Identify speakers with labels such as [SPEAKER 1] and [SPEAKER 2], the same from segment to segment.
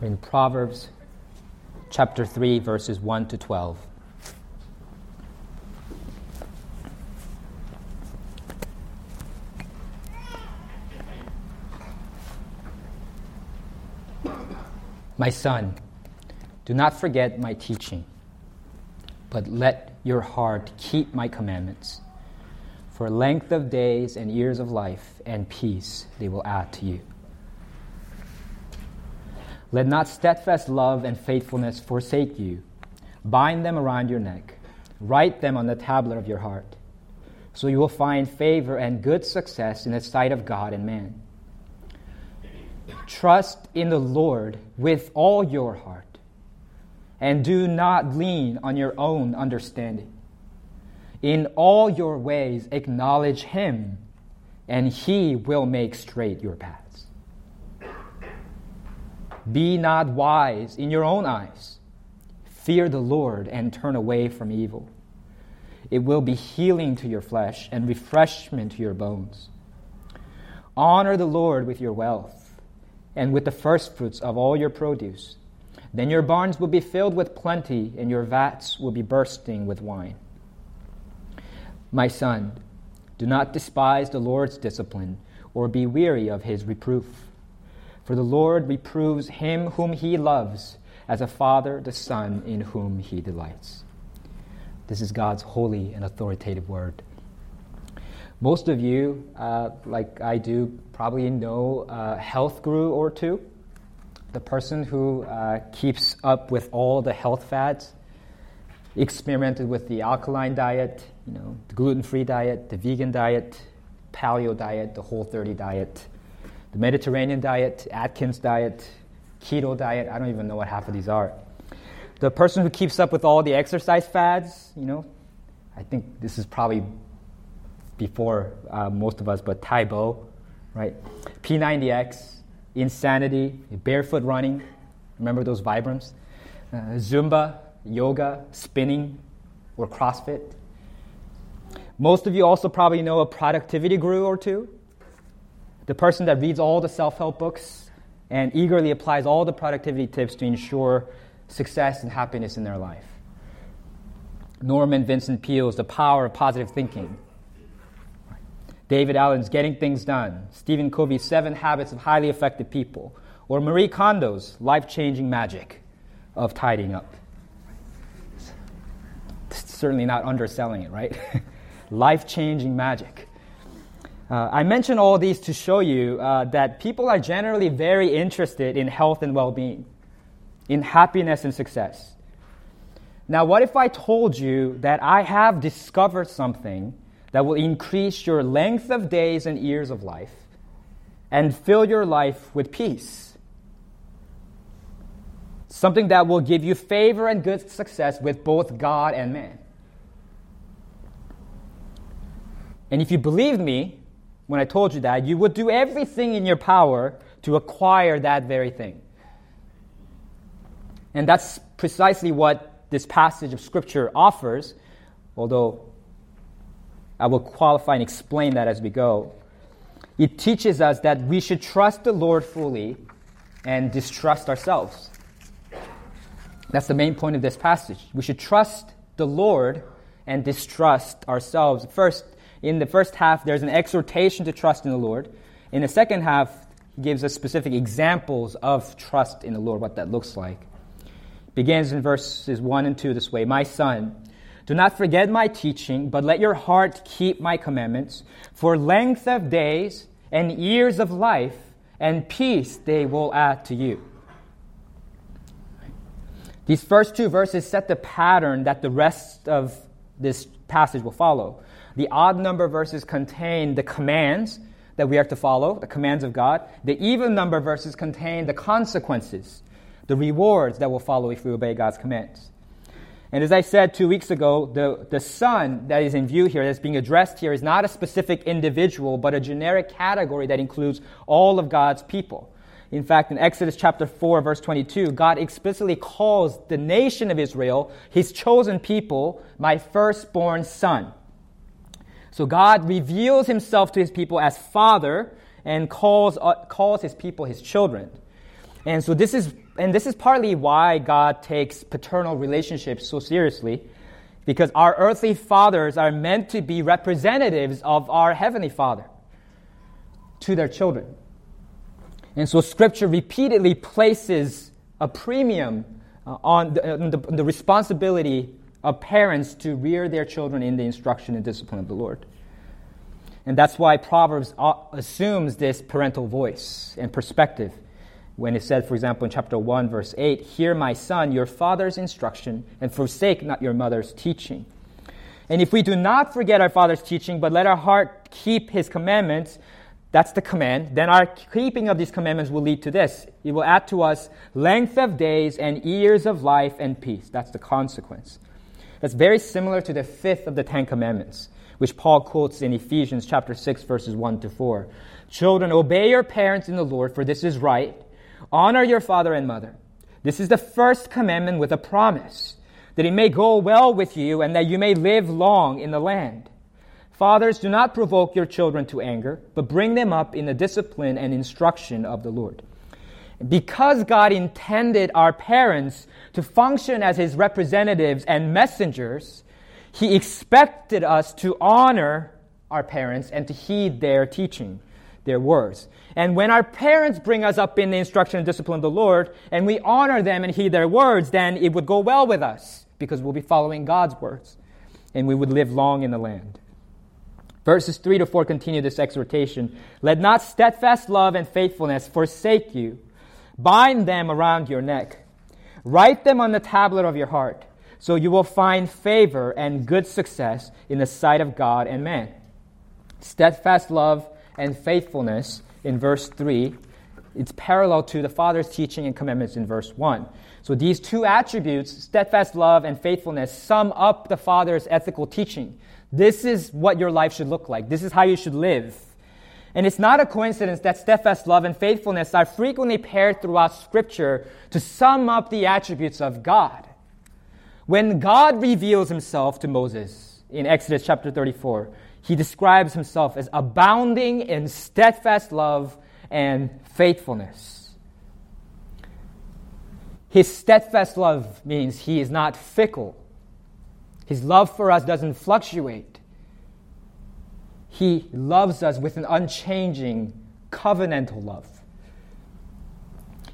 [SPEAKER 1] in Proverbs chapter 3, verses 1 to 12. My son, do not forget my teaching, but let your heart keep my commandments. For length of days and years of life and peace they will add to you. Let not steadfast love and faithfulness forsake you. Bind them around your neck. Write them on the tablet of your heart. So you will find favor and good success in the sight of God and man. Trust in the Lord with all your heart, and do not lean on your own understanding. In all your ways, acknowledge Him, and He will make straight your path. Be not wise in your own eyes. Fear the Lord and turn away from evil. It will be healing to your flesh and refreshment to your bones. Honor the Lord with your wealth and with the firstfruits of all your produce. Then your barns will be filled with plenty, and your vats will be bursting with wine. My son, do not despise the Lord's discipline or be weary of his reproof. For the Lord reproves him whom he loves, as a father the son in whom he delights. This is God's holy and authoritative word. Most of you, uh, like I do, probably know a health guru or two. The person who uh, keeps up with all the health fads, experimented with the alkaline diet, you know, the gluten-free diet, the vegan diet, paleo diet, the whole 30 diet the Mediterranean diet, Atkins diet, keto diet. I don't even know what half of these are. The person who keeps up with all the exercise fads, you know, I think this is probably before uh, most of us, but Tae Bo, right? P90X, Insanity, barefoot running. Remember those Vibrams? Uh, Zumba, yoga, spinning, or CrossFit. Most of you also probably know a productivity guru or two the person that reads all the self help books and eagerly applies all the productivity tips to ensure success and happiness in their life. Norman Vincent Peale's The Power of Positive Thinking. David Allen's Getting Things Done. Stephen Covey's Seven Habits of Highly Effective People. Or Marie Kondo's Life Changing Magic of Tidying Up. Certainly not underselling it, right? Life changing magic. Uh, I mention all these to show you uh, that people are generally very interested in health and well being, in happiness and success. Now, what if I told you that I have discovered something that will increase your length of days and years of life and fill your life with peace? Something that will give you favor and good success with both God and man. And if you believe me, when I told you that, you would do everything in your power to acquire that very thing. And that's precisely what this passage of Scripture offers, although I will qualify and explain that as we go. It teaches us that we should trust the Lord fully and distrust ourselves. That's the main point of this passage. We should trust the Lord and distrust ourselves. First, in the first half, there's an exhortation to trust in the Lord. In the second half, he gives us specific examples of trust in the Lord, what that looks like. Begins in verses 1 and 2 this way My son, do not forget my teaching, but let your heart keep my commandments. For length of days and years of life and peace they will add to you. These first two verses set the pattern that the rest of this passage will follow. The odd number verses contain the commands that we are to follow, the commands of God. The even number verses contain the consequences, the rewards that will follow if we obey God's commands. And as I said two weeks ago, the, the son that is in view here, that's being addressed here, is not a specific individual, but a generic category that includes all of God's people. In fact, in Exodus chapter 4, verse 22, God explicitly calls the nation of Israel, his chosen people, my firstborn son. So God reveals himself to his people as Father and calls, uh, calls his people his children. And so this is and this is partly why God takes paternal relationships so seriously because our earthly fathers are meant to be representatives of our heavenly Father to their children. And so scripture repeatedly places a premium uh, on, the, on the, the responsibility of parents to rear their children in the instruction and discipline of the Lord. And that's why Proverbs uh, assumes this parental voice and perspective when it said, for example, in chapter 1, verse 8, Hear, my son, your father's instruction, and forsake not your mother's teaching. And if we do not forget our father's teaching, but let our heart keep his commandments, that's the command, then our keeping of these commandments will lead to this. It will add to us length of days and years of life and peace. That's the consequence. That's very similar to the fifth of the Ten Commandments, which Paul quotes in Ephesians chapter 6, verses 1 to 4. Children, obey your parents in the Lord, for this is right. Honor your father and mother. This is the first commandment with a promise that it may go well with you and that you may live long in the land. Fathers, do not provoke your children to anger, but bring them up in the discipline and instruction of the Lord. Because God intended our parents to function as his representatives and messengers, he expected us to honor our parents and to heed their teaching, their words. And when our parents bring us up in the instruction and discipline of the Lord, and we honor them and heed their words, then it would go well with us because we'll be following God's words and we would live long in the land. Verses 3 to 4 continue this exhortation. Let not steadfast love and faithfulness forsake you. Bind them around your neck. Write them on the tablet of your heart, so you will find favor and good success in the sight of God and man. Steadfast love and faithfulness in verse 3, it's parallel to the Father's teaching and commandments in verse 1. So these two attributes, steadfast love and faithfulness, sum up the Father's ethical teaching. This is what your life should look like. This is how you should live. And it's not a coincidence that steadfast love and faithfulness are frequently paired throughout Scripture to sum up the attributes of God. When God reveals himself to Moses in Exodus chapter 34, he describes himself as abounding in steadfast love and faithfulness. His steadfast love means he is not fickle. His love for us doesn't fluctuate. He loves us with an unchanging covenantal love.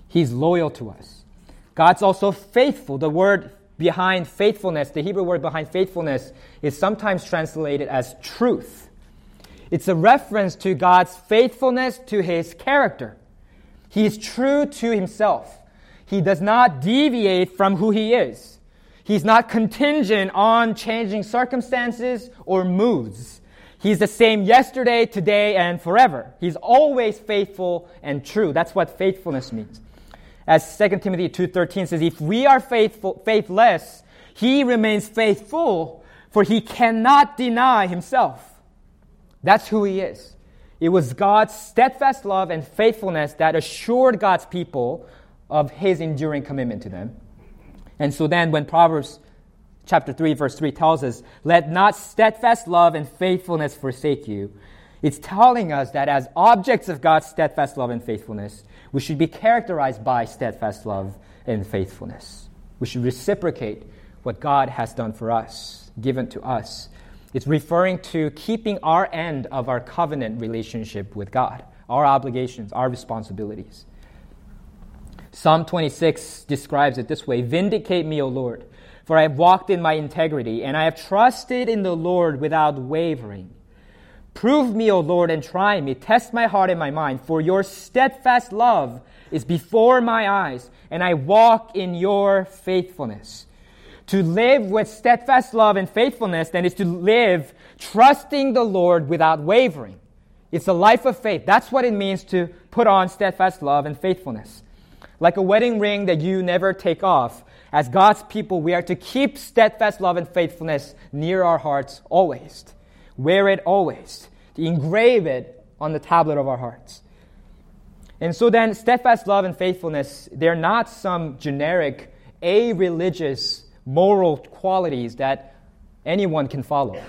[SPEAKER 1] He's loyal to us. God's also faithful. The word behind faithfulness, the Hebrew word behind faithfulness, is sometimes translated as truth. It's a reference to God's faithfulness to his character. He is true to himself. He does not deviate from who he is. He's not contingent on changing circumstances or moods. He's the same yesterday, today, and forever. He's always faithful and true. That's what faithfulness means as 2 Timothy 2:13 says, if we are faithful, faithless, he remains faithful, for he cannot deny himself. That's who he is. It was God's steadfast love and faithfulness that assured God's people of his enduring commitment to them. And so then when Proverbs chapter 3 verse 3 tells us, "Let not steadfast love and faithfulness forsake you." It's telling us that as objects of God's steadfast love and faithfulness, we should be characterized by steadfast love and faithfulness. We should reciprocate what God has done for us, given to us. It's referring to keeping our end of our covenant relationship with God, our obligations, our responsibilities. Psalm 26 describes it this way Vindicate me, O Lord, for I have walked in my integrity, and I have trusted in the Lord without wavering. Prove me, O Lord, and try me. Test my heart and my mind, for your steadfast love is before my eyes, and I walk in your faithfulness. To live with steadfast love and faithfulness, then, is to live trusting the Lord without wavering. It's a life of faith. That's what it means to put on steadfast love and faithfulness. Like a wedding ring that you never take off, as God's people, we are to keep steadfast love and faithfulness near our hearts always. Wear it always, to engrave it on the tablet of our hearts. And so then, steadfast love and faithfulness, they're not some generic, a religious, moral qualities that anyone can follow.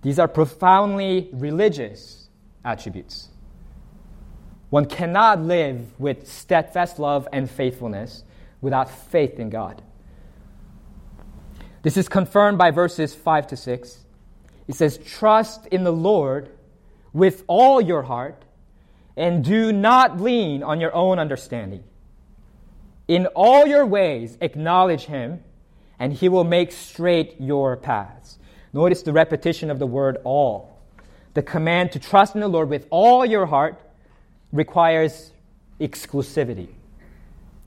[SPEAKER 1] These are profoundly religious attributes. One cannot live with steadfast love and faithfulness without faith in God. This is confirmed by verses 5 to 6. It says, Trust in the Lord with all your heart and do not lean on your own understanding. In all your ways, acknowledge him, and he will make straight your paths. Notice the repetition of the word all. The command to trust in the Lord with all your heart requires exclusivity.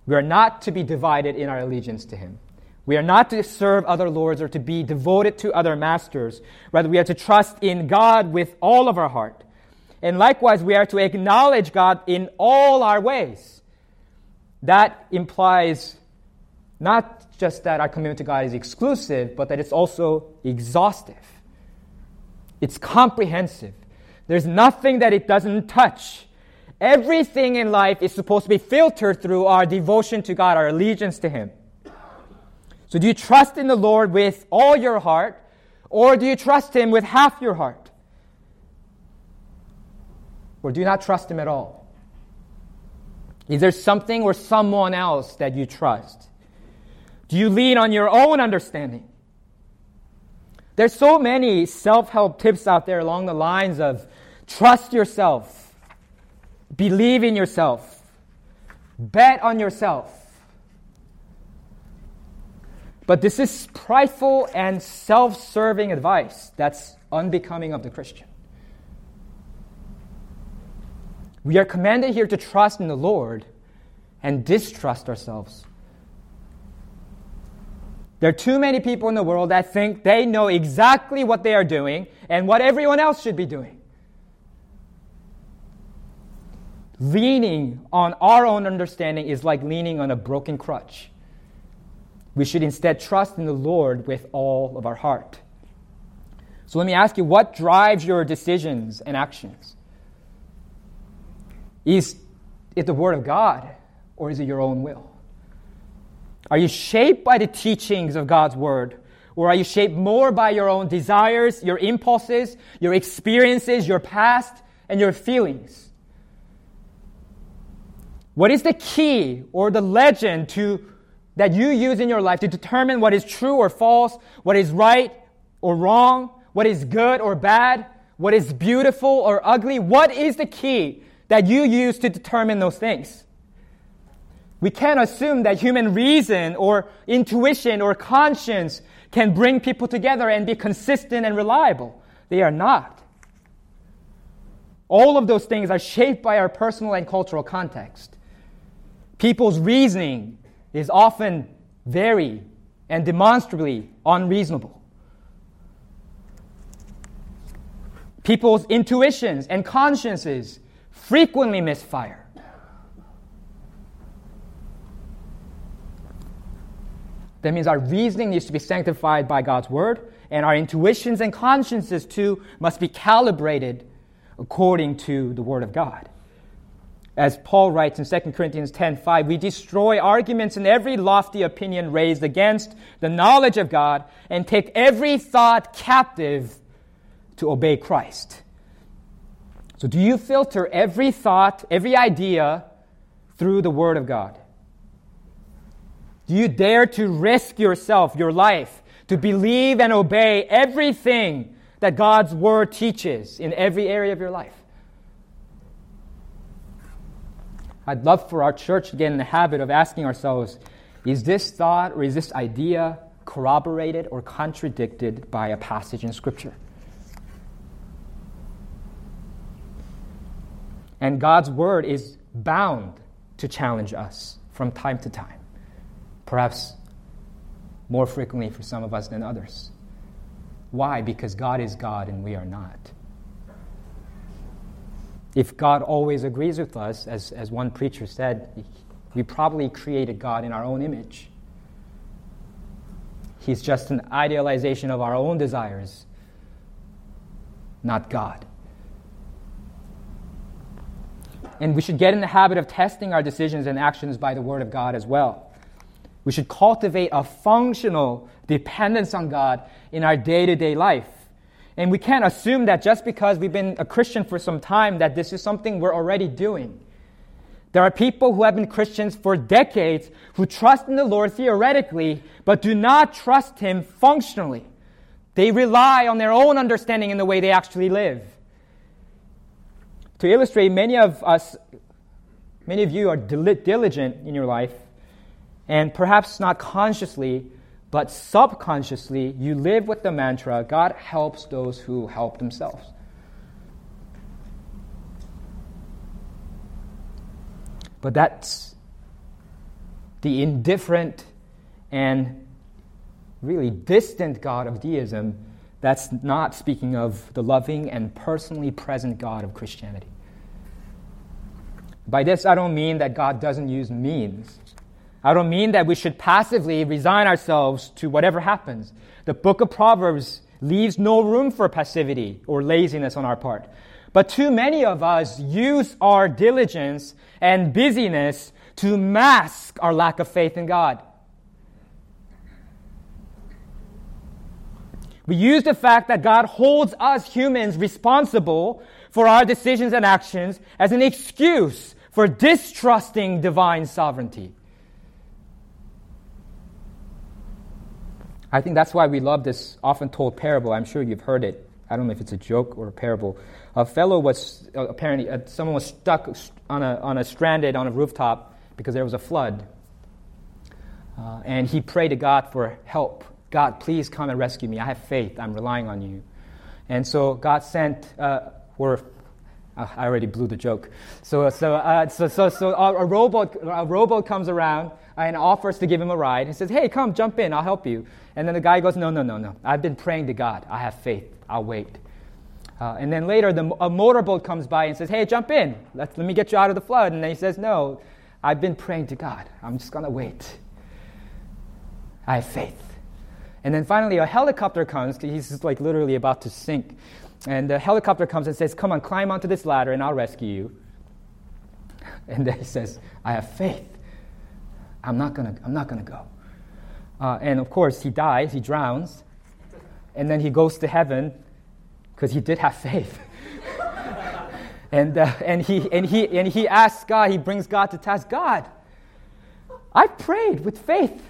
[SPEAKER 1] We are not to be divided in our allegiance to him. We are not to serve other lords or to be devoted to other masters. Rather, we are to trust in God with all of our heart. And likewise, we are to acknowledge God in all our ways. That implies not just that our commitment to God is exclusive, but that it's also exhaustive. It's comprehensive. There's nothing that it doesn't touch. Everything in life is supposed to be filtered through our devotion to God, our allegiance to Him. So, do you trust in the Lord with all your heart, or do you trust Him with half your heart? Or do you not trust Him at all? Is there something or someone else that you trust? Do you lean on your own understanding? There's so many self help tips out there along the lines of trust yourself, believe in yourself, bet on yourself. But this is prideful and self serving advice that's unbecoming of the Christian. We are commanded here to trust in the Lord and distrust ourselves. There are too many people in the world that think they know exactly what they are doing and what everyone else should be doing. Leaning on our own understanding is like leaning on a broken crutch. We should instead trust in the Lord with all of our heart. So let me ask you what drives your decisions and actions? Is it the Word of God or is it your own will? Are you shaped by the teachings of God's Word? Or are you shaped more by your own desires, your impulses, your experiences, your past, and your feelings? What is the key or the legend to, that you use in your life to determine what is true or false, what is right or wrong, what is good or bad, what is beautiful or ugly? What is the key that you use to determine those things. We can't assume that human reason or intuition or conscience can bring people together and be consistent and reliable. They are not. All of those things are shaped by our personal and cultural context. People's reasoning is often very and demonstrably unreasonable. People's intuitions and consciences frequently misfire. That means our reasoning needs to be sanctified by God's word, and our intuitions and consciences too must be calibrated according to the word of God. As Paul writes in 2 Corinthians 10:5, we destroy arguments and every lofty opinion raised against the knowledge of God and take every thought captive to obey Christ. So, do you filter every thought, every idea through the Word of God? Do you dare to risk yourself, your life, to believe and obey everything that God's Word teaches in every area of your life? I'd love for our church to get in the habit of asking ourselves is this thought or is this idea corroborated or contradicted by a passage in Scripture? And God's word is bound to challenge us from time to time, perhaps more frequently for some of us than others. Why? Because God is God and we are not. If God always agrees with us, as, as one preacher said, we probably created God in our own image. He's just an idealization of our own desires, not God. And we should get in the habit of testing our decisions and actions by the Word of God as well. We should cultivate a functional dependence on God in our day to day life. And we can't assume that just because we've been a Christian for some time that this is something we're already doing. There are people who have been Christians for decades who trust in the Lord theoretically, but do not trust Him functionally. They rely on their own understanding in the way they actually live. To illustrate, many of us, many of you are diligent in your life, and perhaps not consciously, but subconsciously, you live with the mantra God helps those who help themselves. But that's the indifferent and really distant God of deism. That's not speaking of the loving and personally present God of Christianity. By this, I don't mean that God doesn't use means. I don't mean that we should passively resign ourselves to whatever happens. The book of Proverbs leaves no room for passivity or laziness on our part. But too many of us use our diligence and busyness to mask our lack of faith in God. We use the fact that God holds us humans responsible for our decisions and actions as an excuse for distrusting divine sovereignty. I think that's why we love this often told parable. I'm sure you've heard it. I don't know if it's a joke or a parable. A fellow was uh, apparently, uh, someone was stuck on a, on a stranded on a rooftop because there was a flood. Uh, and he prayed to God for help. God, please come and rescue me. I have faith. I'm relying on you. And so God sent, uh, or uh, I already blew the joke. So, so, uh, so, so, so a, a, rowboat, a rowboat comes around and offers to give him a ride. He says, Hey, come, jump in. I'll help you. And then the guy goes, No, no, no, no. I've been praying to God. I have faith. I'll wait. Uh, and then later, the, a motorboat comes by and says, Hey, jump in. Let's, let me get you out of the flood. And then he says, No, I've been praying to God. I'm just going to wait. I have faith. And then finally, a helicopter comes. He's like literally about to sink. And the helicopter comes and says, Come on, climb onto this ladder and I'll rescue you. And then he says, I have faith. I'm not going to I'm not going to go. Uh, and of course, he dies, he drowns. And then he goes to heaven because he did have faith. and, uh, and, he, and, he, and he asks God, he brings God to task God, I prayed with faith.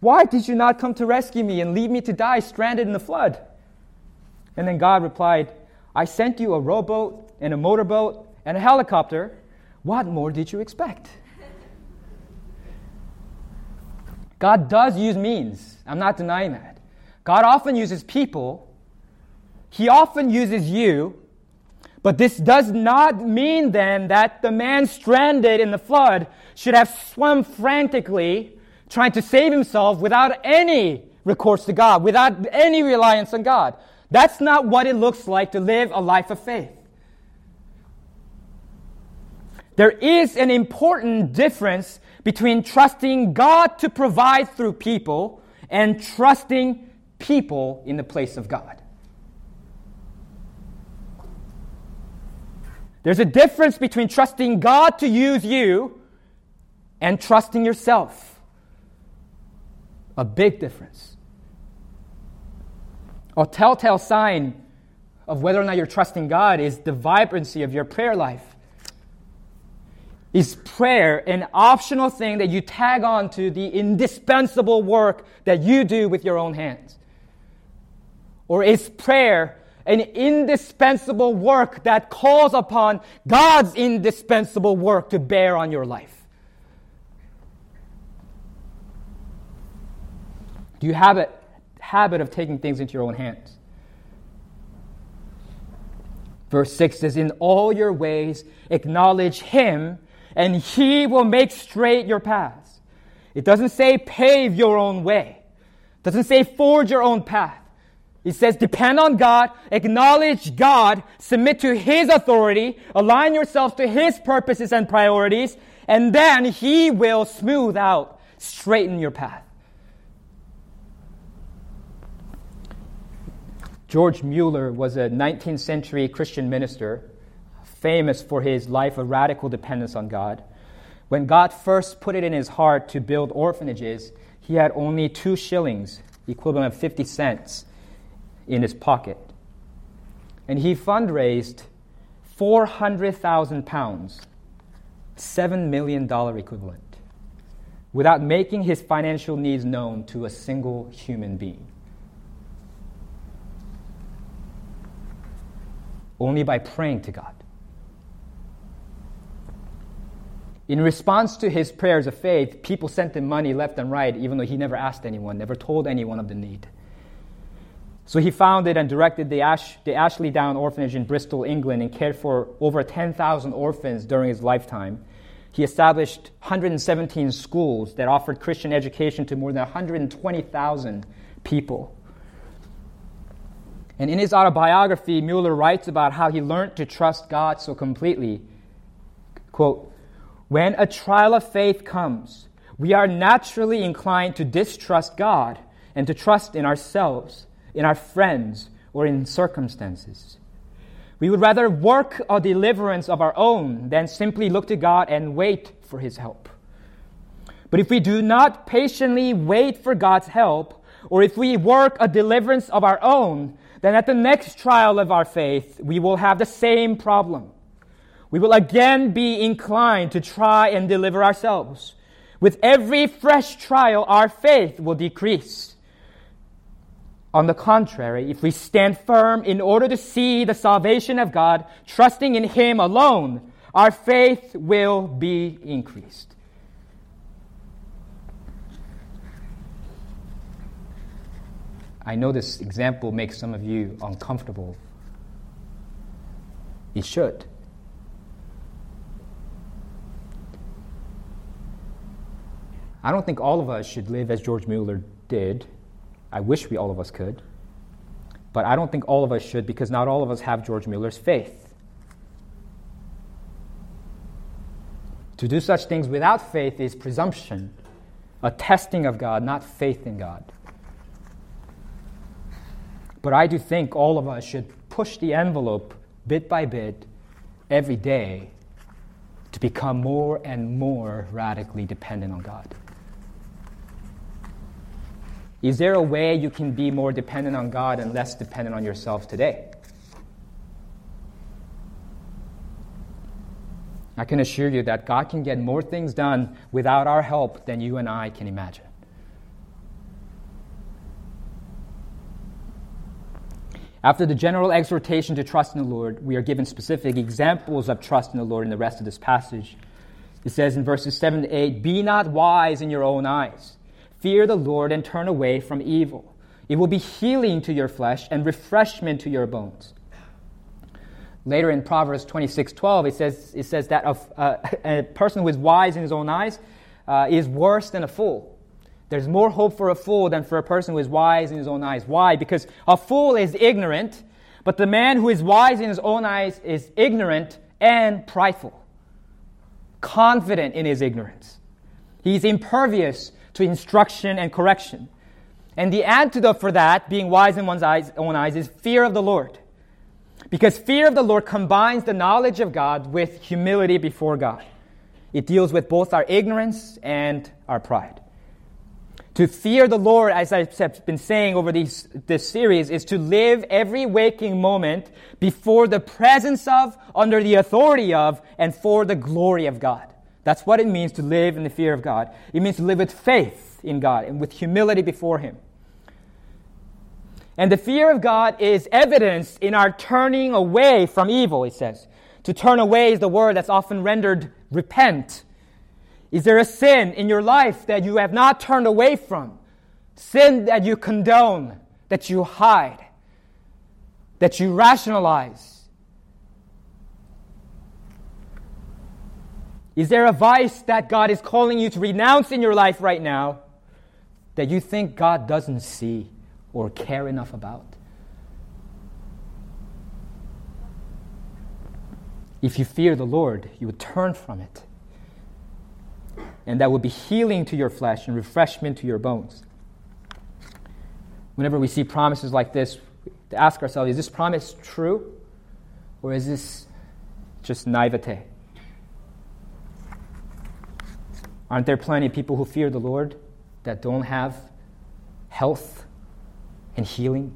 [SPEAKER 1] Why did you not come to rescue me and leave me to die stranded in the flood? And then God replied, I sent you a rowboat and a motorboat and a helicopter. What more did you expect? God does use means. I'm not denying that. God often uses people he often uses you, but this does not mean then that the man stranded in the flood should have swum frantically trying to save himself without any recourse to God, without any reliance on God. That's not what it looks like to live a life of faith. There is an important difference between trusting God to provide through people and trusting people in the place of God. There's a difference between trusting God to use you and trusting yourself. A big difference. A telltale sign of whether or not you're trusting God is the vibrancy of your prayer life. Is prayer an optional thing that you tag on to the indispensable work that you do with your own hands? Or is prayer an indispensable work that calls upon God's indispensable work to bear on your life? Do you have a habit of taking things into your own hands? Verse 6 says, In all your ways acknowledge Him, and He will make straight your paths. It doesn't say pave your own way. It doesn't say forge your own path. It says, depend on God, acknowledge God, submit to His authority, align yourself to His purposes and priorities, and then He will smooth out, straighten your path. George Mueller was a 19th century Christian minister, famous for his life of radical dependence on God. When God first put it in his heart to build orphanages, he had only two shillings, equivalent of 50 cents in his pocket. And he fundraised 400,000 pounds $7 million equivalent without making his financial needs known to a single human being. Only by praying to God. In response to his prayers of faith, people sent him money left and right, even though he never asked anyone, never told anyone of the need. So he founded and directed the, Ash, the Ashley Down Orphanage in Bristol, England, and cared for over 10,000 orphans during his lifetime. He established 117 schools that offered Christian education to more than 120,000 people. And in his autobiography, Mueller writes about how he learned to trust God so completely. Quote, when a trial of faith comes, we are naturally inclined to distrust God and to trust in ourselves, in our friends, or in circumstances. We would rather work a deliverance of our own than simply look to God and wait for His help. But if we do not patiently wait for God's help, or if we work a deliverance of our own, then at the next trial of our faith, we will have the same problem. We will again be inclined to try and deliver ourselves. With every fresh trial, our faith will decrease. On the contrary, if we stand firm in order to see the salvation of God, trusting in Him alone, our faith will be increased. I know this example makes some of you uncomfortable. It should. I don't think all of us should live as George Mueller did I wish we all of us could. But I don't think all of us should because not all of us have George Mueller's faith. To do such things without faith is presumption, a testing of God, not faith in God. But I do think all of us should push the envelope bit by bit every day to become more and more radically dependent on God. Is there a way you can be more dependent on God and less dependent on yourself today? I can assure you that God can get more things done without our help than you and I can imagine. After the general exhortation to trust in the Lord, we are given specific examples of trust in the Lord in the rest of this passage. It says in verses 7 to 8 Be not wise in your own eyes. Fear the Lord and turn away from evil. It will be healing to your flesh and refreshment to your bones. Later in Proverbs 26 12, it says, it says that a, uh, a person who is wise in his own eyes uh, is worse than a fool. There's more hope for a fool than for a person who is wise in his own eyes. Why? Because a fool is ignorant, but the man who is wise in his own eyes is ignorant and prideful, confident in his ignorance. He's impervious to instruction and correction. And the antidote for that, being wise in one's eyes, own eyes, is fear of the Lord. Because fear of the Lord combines the knowledge of God with humility before God. It deals with both our ignorance and our pride. To fear the Lord, as I've been saying over these, this series, is to live every waking moment before the presence of, under the authority of, and for the glory of God. That's what it means to live in the fear of God. It means to live with faith in God and with humility before Him. And the fear of God is evidenced in our turning away from evil, it says. To turn away is the word that's often rendered repent. Is there a sin in your life that you have not turned away from? Sin that you condone, that you hide, that you rationalize? Is there a vice that God is calling you to renounce in your life right now that you think God doesn't see or care enough about? If you fear the Lord, you would turn from it. And that would be healing to your flesh and refreshment to your bones. Whenever we see promises like this, to ask ourselves, is this promise true? Or is this just naivete? Aren't there plenty of people who fear the Lord that don't have health and healing?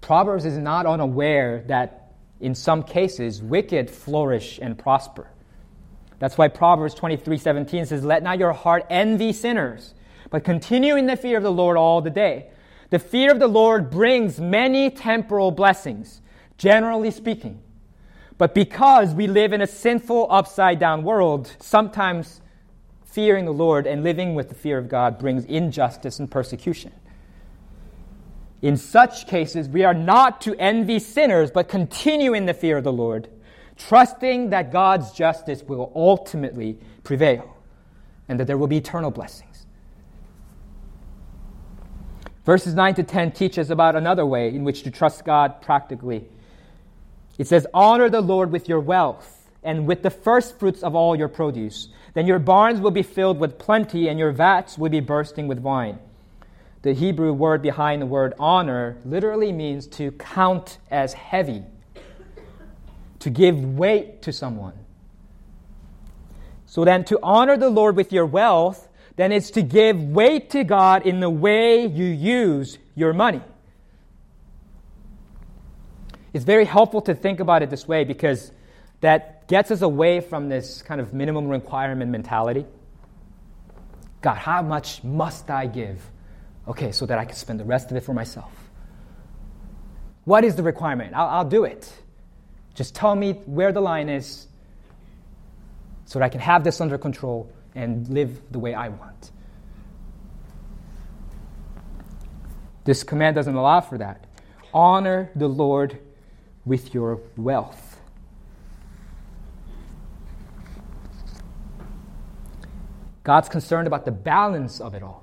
[SPEAKER 1] Proverbs is not unaware that in some cases, wicked flourish and prosper. That's why Proverbs 23 17 says, Let not your heart envy sinners, but continue in the fear of the Lord all the day. The fear of the Lord brings many temporal blessings, generally speaking. But because we live in a sinful, upside down world, sometimes fearing the Lord and living with the fear of God brings injustice and persecution. In such cases, we are not to envy sinners, but continue in the fear of the Lord, trusting that God's justice will ultimately prevail and that there will be eternal blessings. Verses 9 to 10 teach us about another way in which to trust God practically. It says, Honor the Lord with your wealth and with the first fruits of all your produce. Then your barns will be filled with plenty, and your vats will be bursting with wine. The Hebrew word behind the word honor literally means to count as heavy, to give weight to someone. So then, to honor the Lord with your wealth, then it's to give weight to God in the way you use your money. It's very helpful to think about it this way because that gets us away from this kind of minimum requirement mentality. God, how much must I give? Okay, so that I can spend the rest of it for myself. What is the requirement? I'll, I'll do it. Just tell me where the line is so that I can have this under control and live the way I want. This command doesn't allow for that. Honor the Lord with your wealth. God's concerned about the balance of it all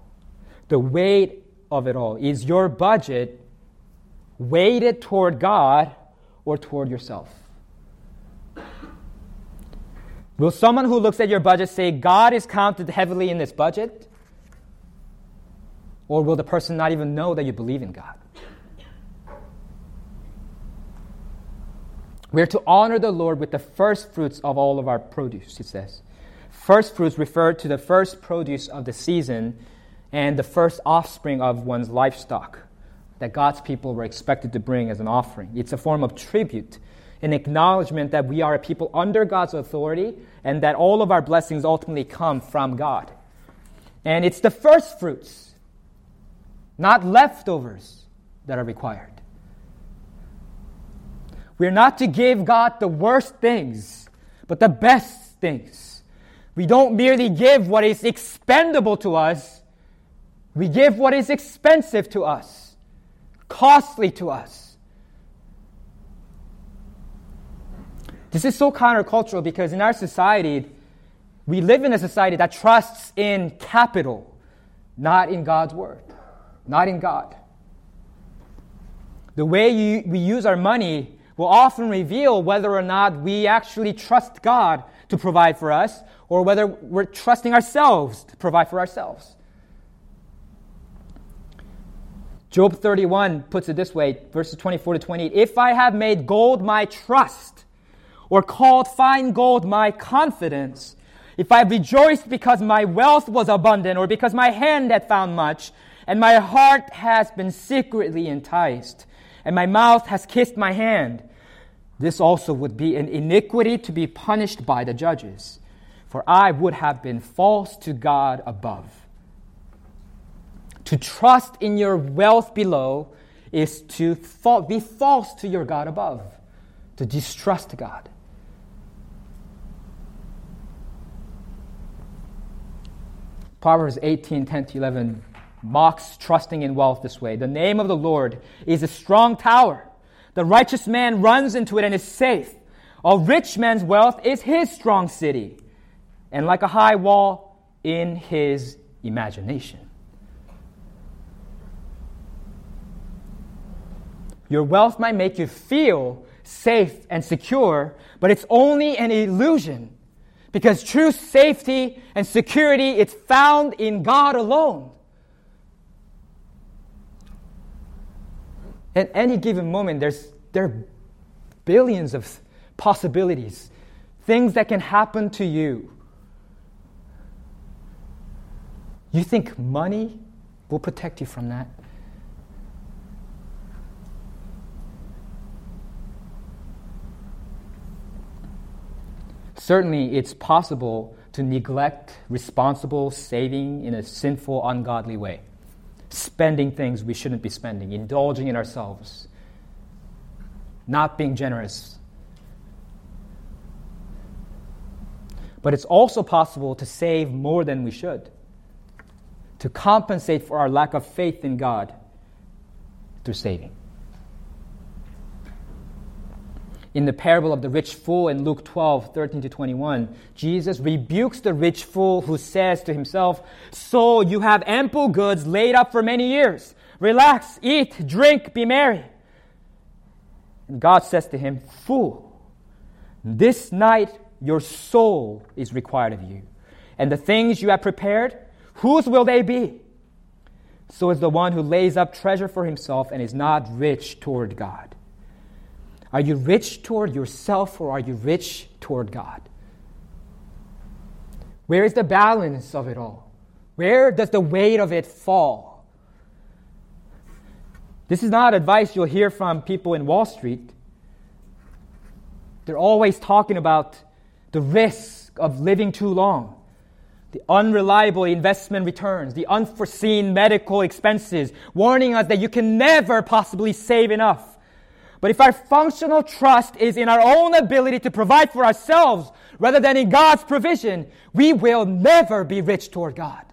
[SPEAKER 1] the weight of it all. Is your budget weighted toward God or toward yourself? Will someone who looks at your budget say, God is counted heavily in this budget? Or will the person not even know that you believe in God? We're to honor the Lord with the first fruits of all of our produce, it says. First fruits refer to the first produce of the season and the first offspring of one's livestock that God's people were expected to bring as an offering. It's a form of tribute, an acknowledgement that we are a people under God's authority and that all of our blessings ultimately come from God. And it's the first fruits, not leftovers, that are required. We're not to give God the worst things, but the best things. We don't merely give what is expendable to us we give what is expensive to us, costly to us. This is so countercultural because in our society, we live in a society that trusts in capital, not in God's word, not in God. The way you, we use our money will often reveal whether or not we actually trust God to provide for us or whether we're trusting ourselves to provide for ourselves. Job 31 puts it this way, verses 24 to 28. If I have made gold my trust, or called fine gold my confidence, if I rejoiced because my wealth was abundant, or because my hand had found much, and my heart has been secretly enticed, and my mouth has kissed my hand, this also would be an iniquity to be punished by the judges. For I would have been false to God above. To trust in your wealth below is to fa- be false to your God above, to distrust God. Proverbs 18 10 to 11 mocks trusting in wealth this way. The name of the Lord is a strong tower. The righteous man runs into it and is safe. A rich man's wealth is his strong city, and like a high wall in his imagination. Your wealth might make you feel safe and secure, but it's only an illusion because true safety and security is found in God alone. At any given moment, there's, there are billions of possibilities, things that can happen to you. You think money will protect you from that? Certainly, it's possible to neglect responsible saving in a sinful, ungodly way, spending things we shouldn't be spending, indulging in ourselves, not being generous. But it's also possible to save more than we should, to compensate for our lack of faith in God through saving. In the parable of the rich fool in Luke 12, 13 to 21, Jesus rebukes the rich fool who says to himself, So you have ample goods laid up for many years. Relax, eat, drink, be merry. And God says to him, Fool, this night your soul is required of you. And the things you have prepared, whose will they be? So is the one who lays up treasure for himself and is not rich toward God. Are you rich toward yourself or are you rich toward God? Where is the balance of it all? Where does the weight of it fall? This is not advice you'll hear from people in Wall Street. They're always talking about the risk of living too long, the unreliable investment returns, the unforeseen medical expenses, warning us that you can never possibly save enough but if our functional trust is in our own ability to provide for ourselves rather than in God's provision, we will never be rich toward God.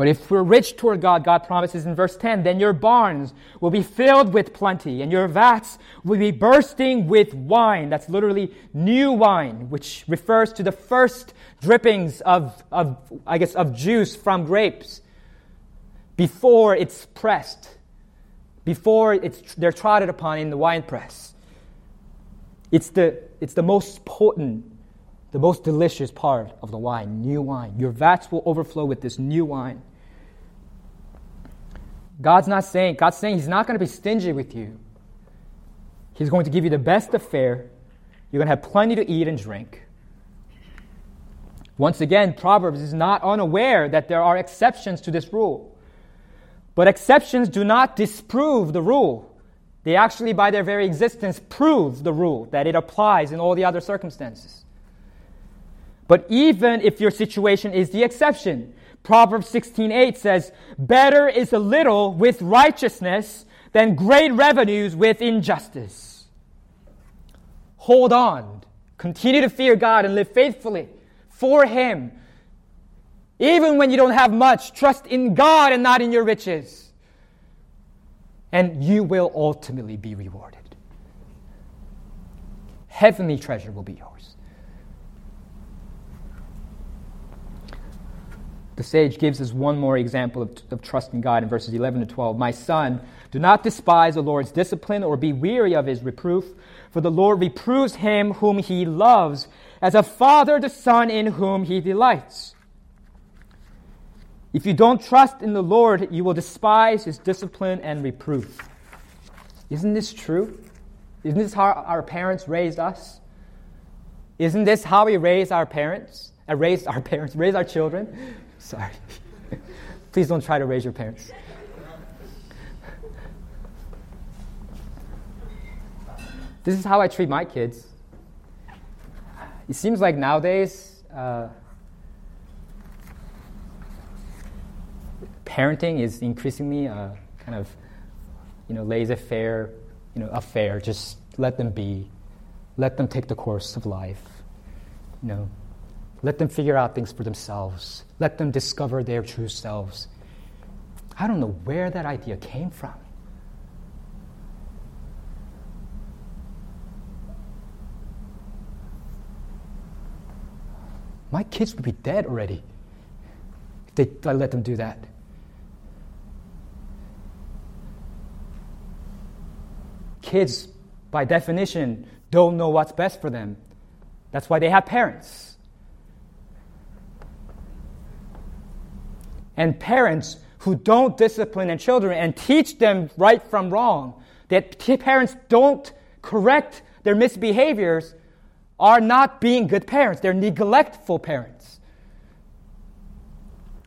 [SPEAKER 1] But if we're rich toward God, God promises in verse 10, then your barns will be filled with plenty, and your vats will be bursting with wine. That's literally new wine, which refers to the first drippings of, of I guess, of juice from grapes before it's pressed, before it's, they're trodden upon in the wine press. It's the, it's the most potent, the most delicious part of the wine, new wine. Your vats will overflow with this new wine. God's not saying, God's saying He's not going to be stingy with you. He's going to give you the best of fare. You're going to have plenty to eat and drink. Once again, Proverbs is not unaware that there are exceptions to this rule. But exceptions do not disprove the rule. They actually, by their very existence, prove the rule that it applies in all the other circumstances. But even if your situation is the exception, Proverbs 16:8 says, "Better is a little with righteousness than great revenues with injustice." Hold on. Continue to fear God and live faithfully for him even when you don't have much, trust in God and not in your riches. And you will ultimately be rewarded. Heavenly treasure will be yours. The sage gives us one more example of, of trust in God in verses 11 to 12. My son, do not despise the Lord's discipline or be weary of his reproof, for the Lord reproves him whom he loves, as a father the son in whom he delights. If you don't trust in the Lord, you will despise his discipline and reproof. Isn't this true? Isn't this how our parents raised us? Isn't this how we raise our parents? Uh, raise our parents, raise our children? Sorry. Please don't try to raise your parents. This is how I treat my kids. It seems like nowadays, uh, parenting is increasingly a uh, kind of, you know, laissez-faire, you know, affair. Just let them be, let them take the course of life, you know, let them figure out things for themselves. Let them discover their true selves. I don't know where that idea came from. My kids would be dead already if they, I let them do that. Kids, by definition, don't know what's best for them. That's why they have parents. And parents who don't discipline their children and teach them right from wrong, that parents don't correct their misbehaviors, are not being good parents. They're neglectful parents.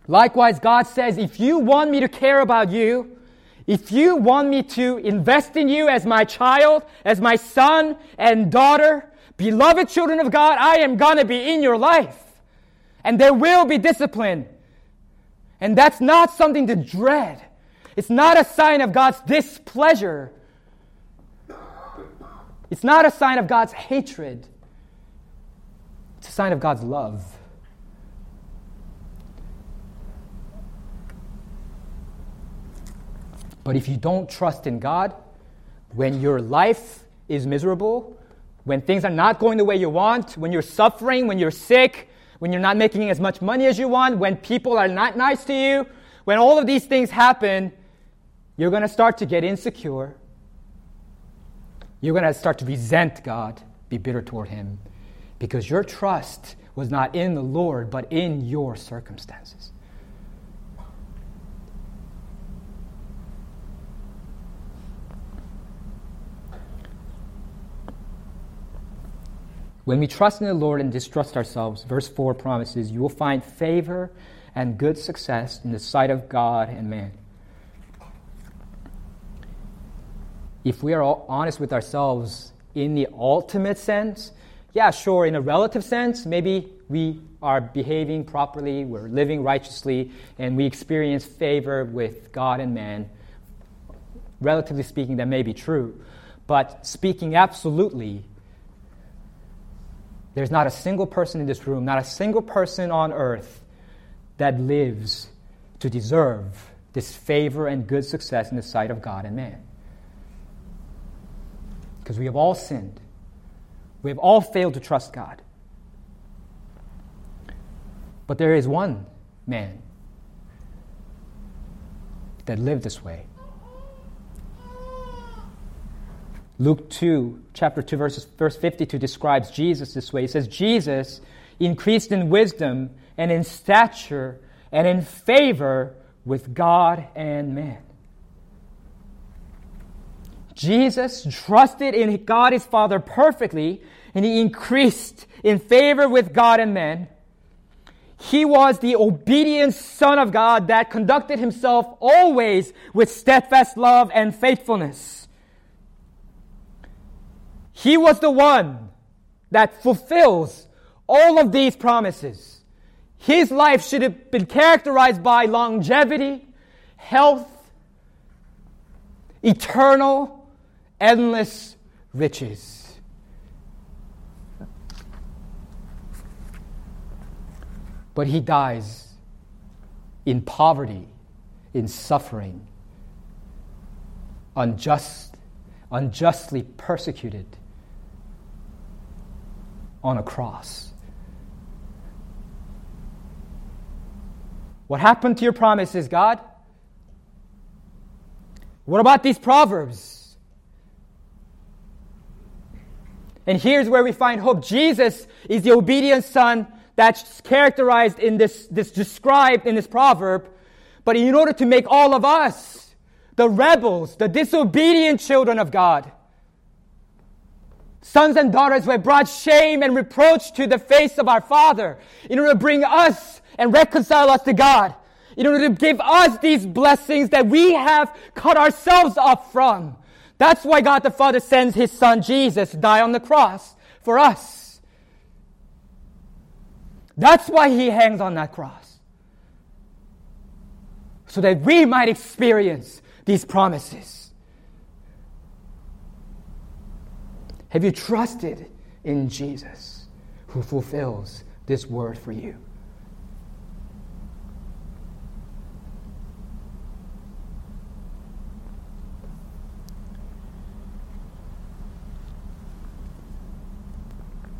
[SPEAKER 1] Likewise, God says, if you want me to care about you, If you want me to invest in you as my child, as my son and daughter, beloved children of God, I am going to be in your life. And there will be discipline. And that's not something to dread. It's not a sign of God's displeasure. It's not a sign of God's hatred. It's a sign of God's love. But if you don't trust in God, when your life is miserable, when things are not going the way you want, when you're suffering, when you're sick, when you're not making as much money as you want, when people are not nice to you, when all of these things happen, you're going to start to get insecure. You're going to start to resent God, be bitter toward Him, because your trust was not in the Lord, but in your circumstances. When we trust in the Lord and distrust ourselves, verse 4 promises, you will find favor and good success in the sight of God and man. If we are honest with ourselves in the ultimate sense, yeah, sure, in a relative sense, maybe we are behaving properly, we're living righteously, and we experience favor with God and man. Relatively speaking, that may be true. But speaking absolutely, there's not a single person in this room, not a single person on earth that lives to deserve this favor and good success in the sight of God and man. Because we have all sinned. We have all failed to trust God. But there is one man that lived this way. Luke 2, chapter 2, verses, verse 52 describes Jesus this way. He says, Jesus increased in wisdom and in stature and in favor with God and man. Jesus trusted in God his Father perfectly, and he increased in favor with God and men. He was the obedient Son of God that conducted himself always with steadfast love and faithfulness. He was the one that fulfills all of these promises. His life should have been characterized by longevity, health, eternal, endless riches. But he dies in poverty, in suffering, unjust, unjustly persecuted on a cross. What happened to your promises, God? What about these proverbs? And here's where we find hope. Jesus is the obedient son that's characterized in this, this described in this proverb. But in order to make all of us, the rebels, the disobedient children of God, sons and daughters who have brought shame and reproach to the face of our Father, in order to bring us and reconcile us to God, in order to give us these blessings that we have cut ourselves off from. That's why God the Father sends His Son Jesus to die on the cross for us. That's why He hangs on that cross. So that we might experience these promises. Have you trusted in Jesus who fulfills this word for you?